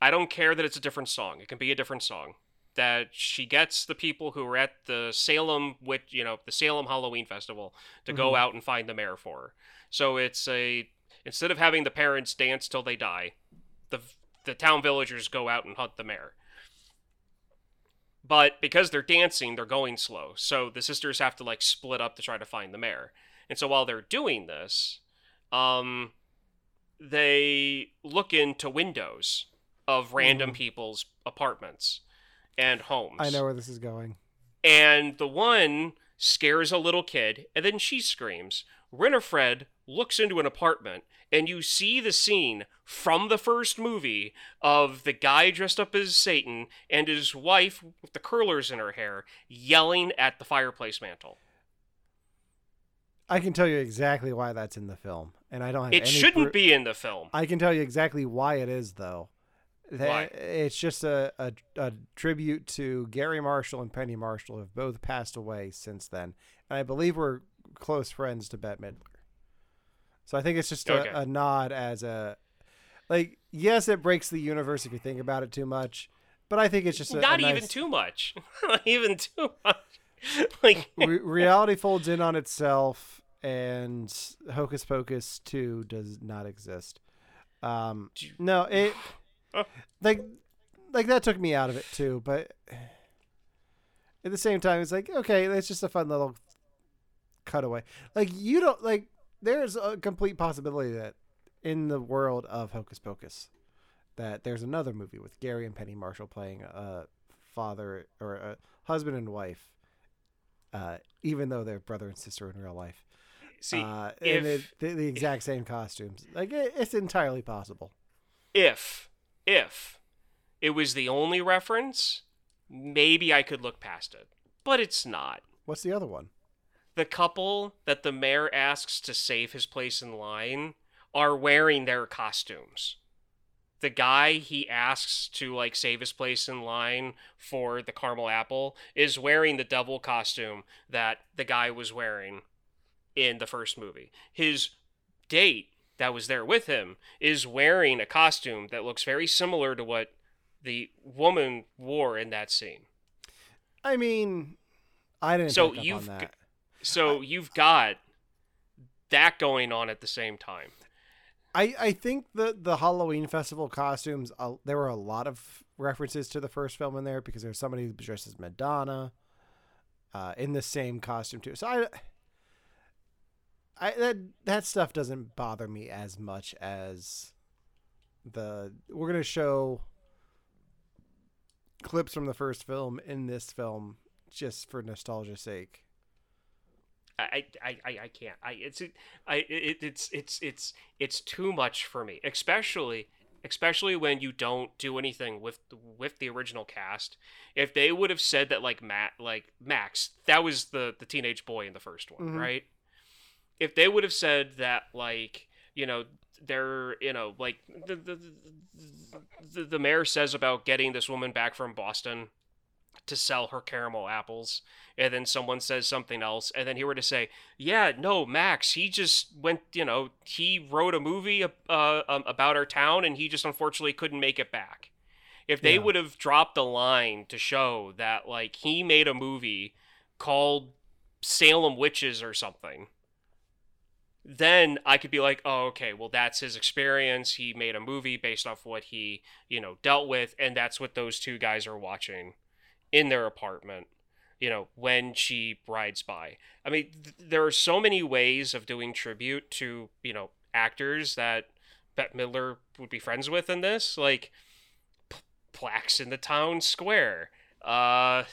I don't care that it's a different song. It can be a different song. That she gets the people who are at the Salem with you know the Salem Halloween Festival to go Mhm. out and find the mayor for her. So it's a instead of having the parents dance till they die, the the town villagers go out and hunt the mayor. But because they're dancing, they're going slow. So the sisters have to like split up to try to find the mayor. And so while they're doing this, um, they look into windows of random Mhm. people's apartments and homes. I know where this is going. And the one scares a little kid, and then she screams. Winifred looks into an apartment, and you see the scene from the first movie of the guy dressed up as Satan and his wife with the curlers in her hair yelling at the fireplace mantle. I can tell you exactly why that's in the film, and I don't have It shouldn't pro- be in the film. I can tell you exactly why it is, though. That-? It's just a, a, a tribute to Garry Marshall and Penny Marshall, who have both passed away since then. And I believe we're close friends to Bette Midler. So I think it's just a, Okay. a nod as a. Like, yes, it breaks the universe if you think about it too much, but I think it's just a, Not a even too much. Not even too much. like Re- reality folds in on itself, and Hocus Pocus 2 does not exist. Um, no, it like like that took me out of it too. But at the same time, it's like okay, that's just a fun little cutaway. Like you don't like. There's a complete possibility that in the world of Hocus Pocus, that there's another movie with Garry and Penny Marshall playing a father or a husband and wife, uh, even though they're brother and sister in real life. See, uh, and it, the, the exact same costumes. Like it, it's entirely possible. if if it was the only reference, maybe I could look past it. But it's not. What's the other one? The couple that the mayor asks to save his place in line are wearing their costumes. The guy he asks to like save his place in line for the caramel apple is wearing the devil costume that the guy was wearing in the first movie. His date that was there with him is wearing a costume that looks very similar to what the woman wore in that scene. I mean, I didn't So you've on g- that. So you've got that going on at the same time. I, I think the the Halloween festival costumes uh, there were a lot of references to the first film in there because there's somebody dressed as Madonna uh, in the same costume too. So I I that that stuff doesn't bother me as much as the we're gonna show clips from the first film in this film just for nostalgia's sake. I, I, I, I can't. I it's I it, it's it's it's it's too much for me, especially especially when you don't do anything with with the original cast. If they would have said that like Matt like Max, that was the the teenage boy in the first one, Mhm. right? If they would have said that like you know they're you know like the the, the the mayor says about getting this woman back from Boston to sell her caramel apples and then someone says something else and then he were to say yeah no max he just went you know he wrote a movie uh, um, about our town and he just unfortunately couldn't make it back if they Yeah. would have dropped a line to show that like he made a movie called salem witches or something then I could be like, oh, okay, well, that's his experience. He made a movie based off what he, you know, dealt with, and that's what those two guys are watching in their apartment, you know, when she rides by. I mean, th- there are so many ways of doing tribute to, you know, actors that Bette Midler would be friends with in this, like p- plaques in the town square. Uh,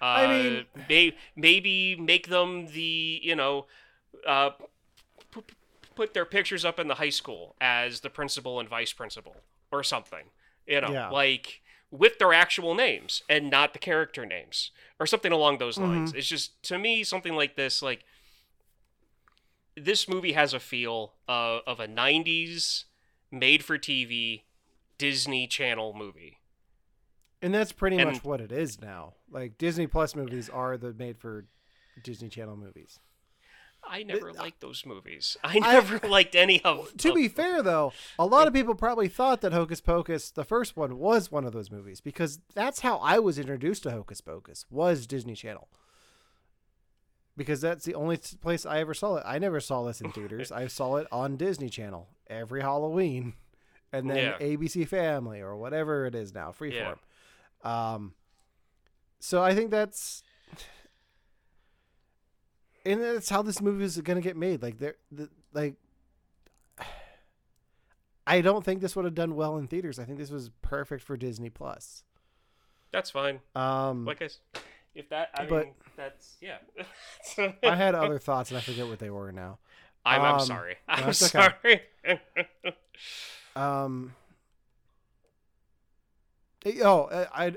I uh, mean- may- maybe make them the, you know, uh, put their pictures up in the high school as the principal and vice principal or something. You know, Yeah. like with their actual names and not the character names or something along those lines. It's just to me something like this like this movie has a feel uh, of a 90s made for TV Disney Channel movie. And that's pretty And- much what it is now. Like Disney Plus movies are the made for Disney Channel movies. I never liked those movies. I never liked any of them. To be fair, though, a lot of people probably thought that Hocus Pocus, the first one, was one of those movies because that's how I was introduced to Hocus Pocus was Disney Channel. Because that's the only place I ever saw it. I never saw this in theaters. I saw it on Disney Channel every Halloween, and then Yeah. ABC Family or whatever it is now, Yeah. Freeform. Um, so I think that's, and that's how this movie is going to get made. Like there, the, like I don't think this would have done well in theaters. I think this was perfect for Disney Plus. That's fine. Um, Like I if that I But- mean that's yeah. I had other thoughts and I forget what they were now. I'm, I'm um, sorry. I'm okay. sorry. Um, it- oh, I, I,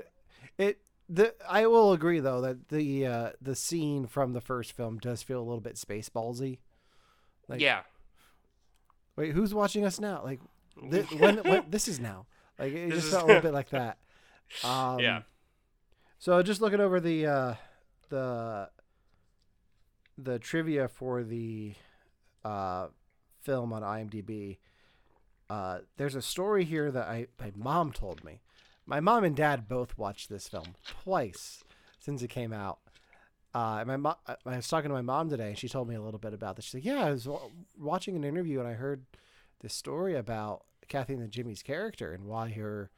it the I will agree though that the uh, the scene from the first film does feel a little bit space ballsy. Like, yeah. Wait, who's watching us now? Like, th- when, when this is now. Like it This just is- felt a little bit like that. Um, Yeah. So just looking over the uh, the the trivia for the uh, film on IMDb, uh, there's a story here that I my mom told me. My mom and dad both watched this film twice since it came out. Uh, and my mom, I was talking to my mom today, and she told me a little bit about this. She's like, "Yeah, I was wa- watching an interview, and I heard this story about Kathy Najimy's character and why her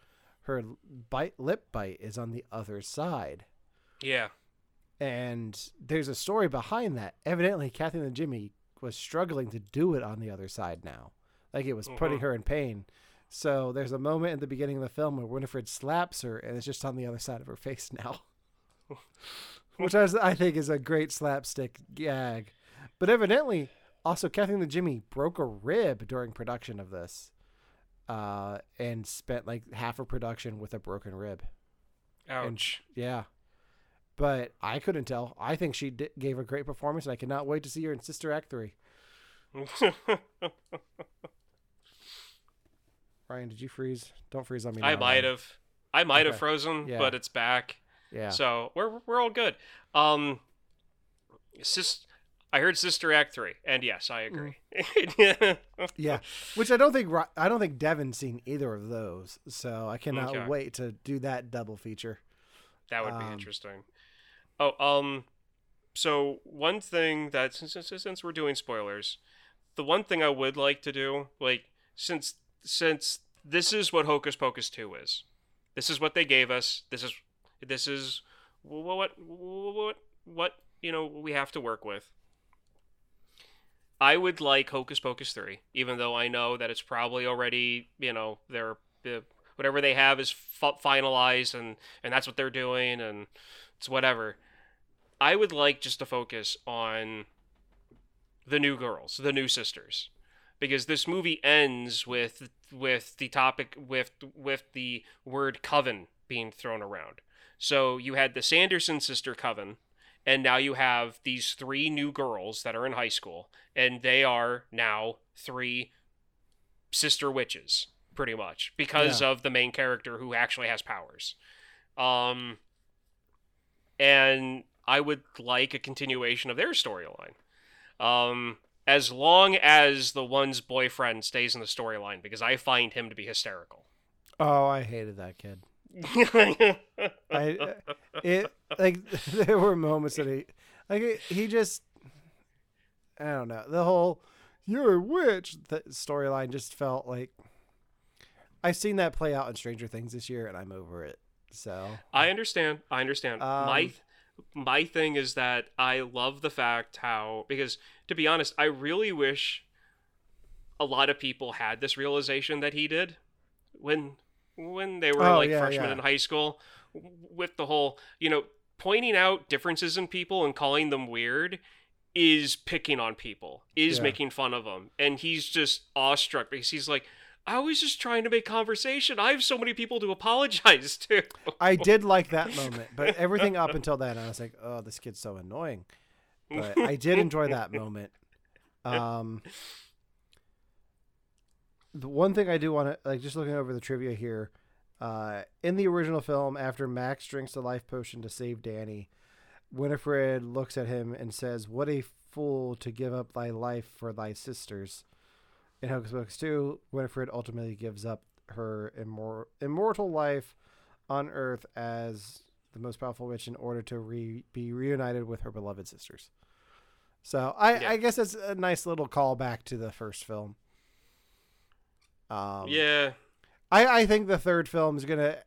her bite lip bite is on the other side. Yeah. And there's a story behind that. Evidently, Kathy Najimy was struggling to do it on the other side now. Like it was putting Mhm. her in pain. So there's a moment in the beginning of the film where Winifred slaps her and it's just on the other side of her face now. Which I, was, I think is a great slapstick gag. But evidently, also Kathy Najimy broke a rib during production of this. Uh, and spent like half of production with a broken rib. Ouch. Yeah. But I couldn't tell. I think she di- gave a great performance, and I cannot wait to see her in Sister Act 3. Ryan, did you freeze? Don't freeze on me. I might Ryan. have. I might have Okay. frozen, Yeah. but it's back. Yeah. So we're we're all good. Um, sis, I heard Sister Act three, and yes, I agree. Mm. yeah. Which I don't think I don't think Devon's seen either of those, so I cannot Okay. wait to do that double feature. that would be Um, interesting. Oh, um, so one thing that since since we're doing spoilers, the one thing I would like to do, like since since this is what Hocus Pocus two is, this is what they gave us. This is this is what what what you know we have to work with. I would like Hocus Pocus 3, even though I know that it's probably already, you know, they're, whatever they have is f- finalized and, and that's what they're doing and it's whatever. I would like just to focus on the new girls, the new sisters. Because this movie ends with with the topic with with the word coven being thrown around. So you had the Sanderson sister coven, and now you have these three new girls that are in high school and they are now three sister witches pretty much because of the main character who actually has powers. Um and i would like a continuation of their storyline. Um as long as the one's boyfriend stays in the storyline because i find him to be hysterical Oh, I hated that kid. I it like there were moments that he like he just I don't know the whole you're a witch storyline just felt like I've seen that play out in Stranger Things this year and I'm over it. So I understand. I understand. Um, my thing is that I love the fact how because to be honest, I really wish a lot of people had this realization that he did when when they were Oh, like yeah, freshmen yeah. in high school with the whole, you know, pointing out differences in people and calling them weird is picking on people, is Yeah. making fun of them. And he's just awestruck because he's like I was just trying to make conversation. I have so many people to apologize to. I did like that moment, but everything up until then I was like, oh, this kid's so annoying. But I did enjoy that moment. Um, the one thing I do want to like, just looking over the trivia here, uh, in the original film, after Max drinks the life potion to save Danny, Winifred looks at him and says, "What a fool to give up thy life for thy sisters." In Hocus Pocus 2, Winifred ultimately gives up her immor- immortal life on Earth as the most powerful witch in order to re- be reunited with her beloved sisters. So I, Yeah. I guess it's a nice little callback to the first film. Um, yeah. I, I think the third film is gonna.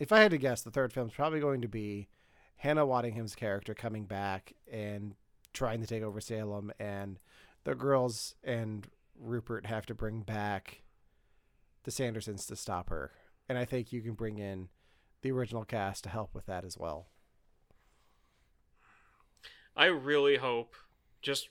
If I had to guess, the third film is probably going to be Hannah Waddingham's character coming back and trying to take over Salem, and the girls and Rupert have to bring back the Sandersons to stop her. And I think you can bring in the original cast to help with that as well. I really hope just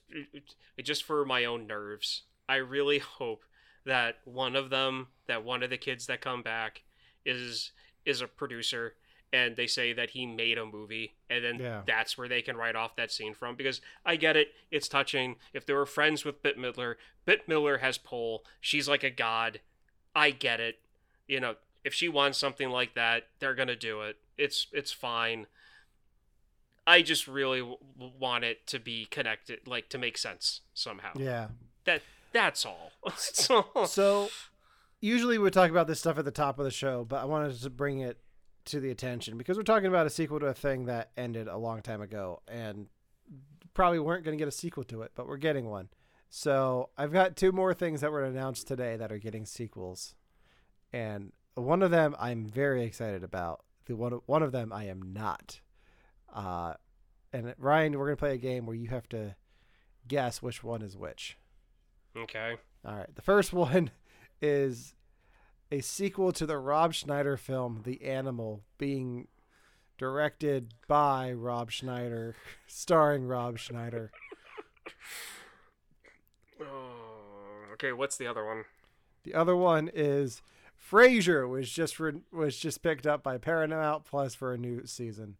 just for my own nerves. I really hope that one of them, that one of the kids that come back is is a producer and they say that he made a movie and then Yeah. that's where they can write off that scene from because I get it, it's touching. If they were friends with Bette Midler, Bette Midler has pull. She's like a god. I get it. You know, if she wants something like that, they're going to do it. It's it's fine. I just really w- want it to be connected, like to make sense somehow. Yeah. That that's all. So usually we talk about this stuff at the top of the show, but I wanted to bring it to the attention because we're talking about a sequel to a thing that ended a long time ago and probably weren't going to get a sequel to it, but we're getting one. So I've got two more things that were announced today that are getting sequels, and one of them I'm very excited about. The one one of them I am not. Uh, and Ryan, we're gonna play a game where you have to guess which one is which. Okay. All right. The first one is a sequel to the Rob Schneider film The Animal being directed by Rob Schneider, starring Rob Schneider. Oh, okay. What's the other one? The other one is Frasier was just re- was just picked up by Paramount Plus for a new season.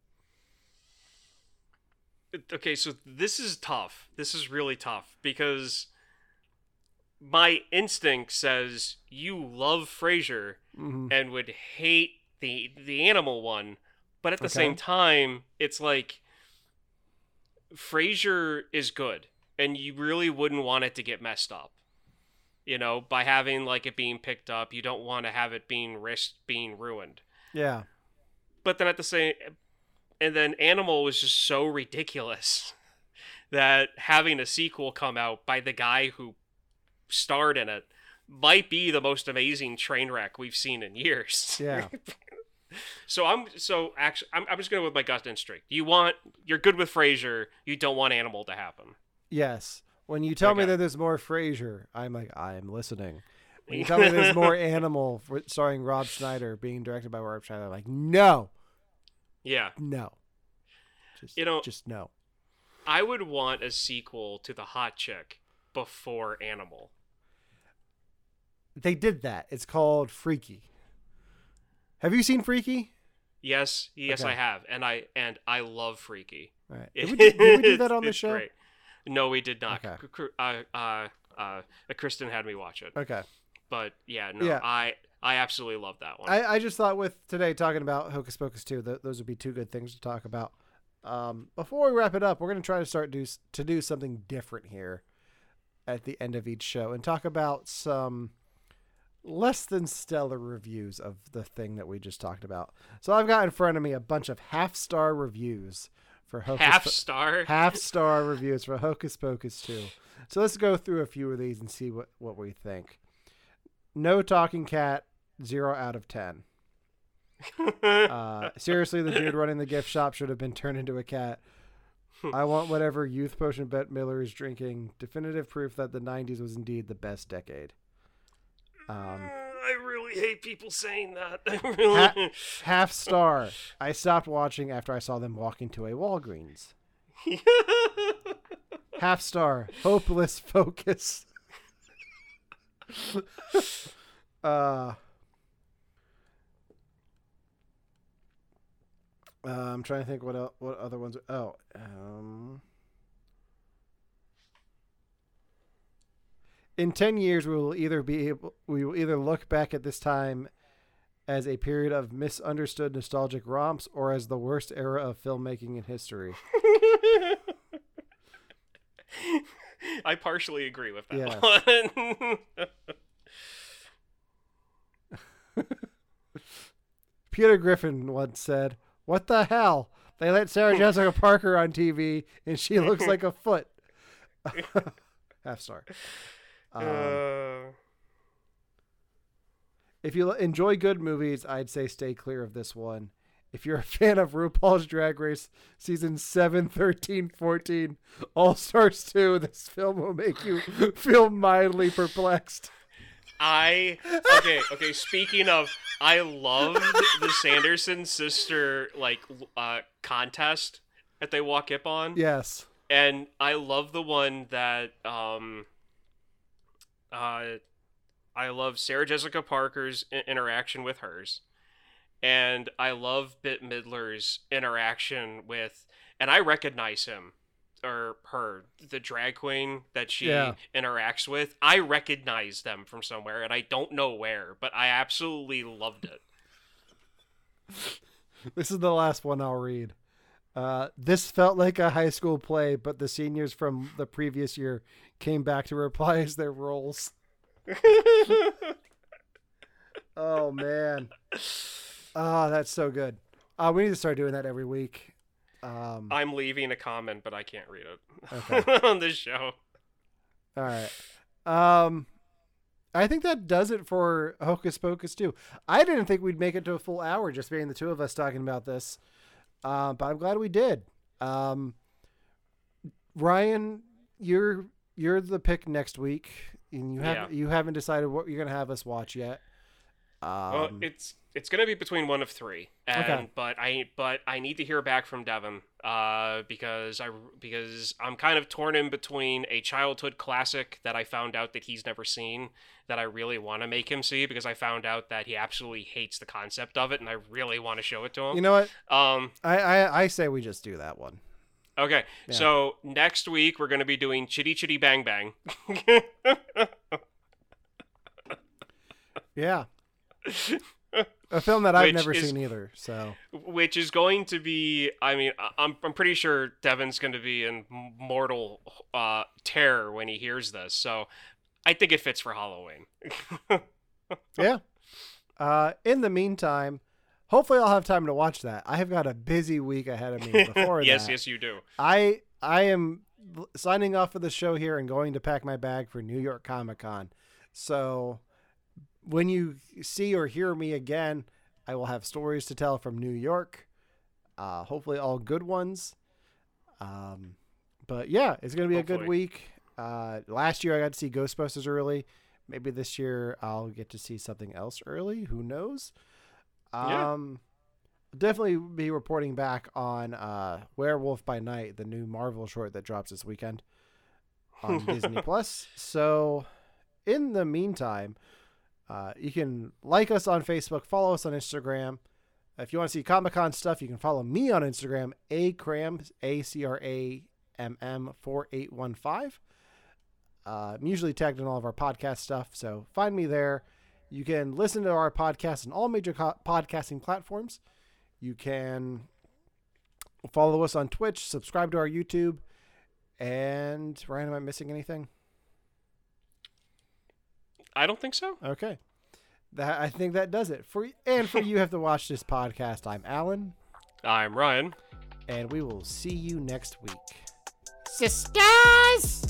Okay, so this is tough. This is really tough because my instinct says you love Frasier hmm and would hate the the animal one, but at the Okay. same time, it's like Frasier is good, and you really wouldn't want it to get messed up. You know, by having like it being picked up, you don't want to have it being risked being ruined. Yeah. But then at the same, and then Animal was just so ridiculous that having a sequel come out by the guy who starred in it might be the most amazing train wreck we've seen in years. Yeah. So I'm so actually I'm, I'm just going with my gut instinct. You want you're good with Frasier. You don't want Animal to happen. Yes. When you tell me that there's more Frasier, I'm like, I'm listening. When you tell me there's more Animal for, starring Rob Schneider being directed by Rob Schneider, I'm like, no, Yeah, no. Just, You know- just no. I would want a sequel to the Hot Chick before Animal. They did that. It's called Freaky. Have you seen Freaky? Yes, yes, Okay. I have, and I and I love Freaky. All right. Did we, did we do that on the show? great. No, we did not. Okay. Uh, uh, uh, Kristen had me watch it, Okay. but yeah, no, Yeah. I I absolutely love that one. I, I just thought with today talking about Hocus Pocus 2, th- those would be two good things to talk about. Um, before we wrap it up, we're going to try to start do, to do something different here at the end of each show and talk about some less than stellar reviews of the thing that we just talked about. So I've got in front of me a bunch of half star reviews for Hocus Half Po- star. half star reviews for Hocus Pocus 2. So let's go through a few of these and see what, what we think. No Talking Cat, 0 out of 10. Uh, seriously, the dude running the gift shop should have been turned into a cat. I want whatever youth potion Bette Miller is drinking. Definitive proof that the 90s was indeed the best decade. Um, I really hate people saying that. I really. Ha- half star. I stopped watching after I saw them walk into a Walgreens. Half star. Hopeless focus. uh, uh, I'm trying to think what el- what other ones. Oh, um, in ten years, we will either be able, we will either look back at this time as a period of misunderstood nostalgic romps, or as the worst era of filmmaking in history. I partially agree with that Yes. one. Peter Griffin once said, "What the hell? They let Sarah Jessica Parker on TV, and she looks like a foot." Half star. Um, Uh, if you enjoy good movies, I'd say stay clear of this one. If you're a fan of RuPaul's Drag Race season 7, 13, 14, All Stars 2, this film will make you feel mildly perplexed. I okay okay. Speaking of, I love the Sanderson sister like uh, contest that they walk up on. Yes. and I love the one that um uh I love Sarah Jessica Parker's interaction with hers and I love Bette Midler's interaction with and I recognize him or her the drag queen that she Yeah. interacts with I recognize them from somewhere and I don't know where but I absolutely loved it This is the last one I'll read. Uh, this felt like a high school play, but the seniors from the previous year came back to reprise their roles. Oh man. Oh, that's so good. Uh, we need to start doing that every week. Um, I'm leaving a comment but I can't read it Okay. on this show All right. Um, I think that does it for Hocus Pocus 2. I didn't think we'd make it to a full hour just being the two of us talking about this, uh, but I'm glad we did. Um, Ryan, you're you're the pick next week, and you have Yeah. you haven't decided what you're gonna have us watch yet. Um, well, it's it's gonna be between one of three, and Okay. but I but I need to hear back from Devon, uh, because I because I'm kind of torn in between a childhood classic that I found out that he's never seen that I really want to make him see because I found out that he absolutely hates the concept of it, and I really want to show it to him. you know what? um, I, I I say we just do that one. Okay, Yeah. so next week we're gonna be doing Chitty Chitty Bang Bang. Yeah. A film that I've Which never is- seen either. So which is going to be i mean i'm, I'm pretty sure Devon's going to be in mortal uh, terror when he hears this so i think it fits for halloween yeah. Uh, in the meantime, hopefully I'll have time to watch that. I have got a busy week ahead of me before yes that. yes you do I I am signing off for the show here and going to pack my bag for New York Comic Con. So when you see or hear me again, I will have stories to tell from New York. Uh, hopefully all good ones. Um, but yeah, it's gonna be a good week. Uh, last year I got to see Ghostbusters early. Maybe this year I'll get to see something else early. Who knows? Yeah. Um, definitely be reporting back on uh, Werewolf by Night, the new Marvel short that drops this weekend on Disney Plus. So, in the meantime, uh, you can like us on Facebook, follow us on Instagram. If you want to see Comic Con stuff, you can follow me on Instagram, acram a c r a m m four eight one five. Uh, I'm usually tagged in all of our podcast stuff, so find me there. You can listen to our podcast on all major co- podcasting platforms. You can follow us on Twitch, subscribe to our YouTube, and Ryan, am I missing anything? i don't think so Okay, that I think that does it for and for you have to watch this podcast. I'm Allen, i'm ryan and we will see you next week. Sisters!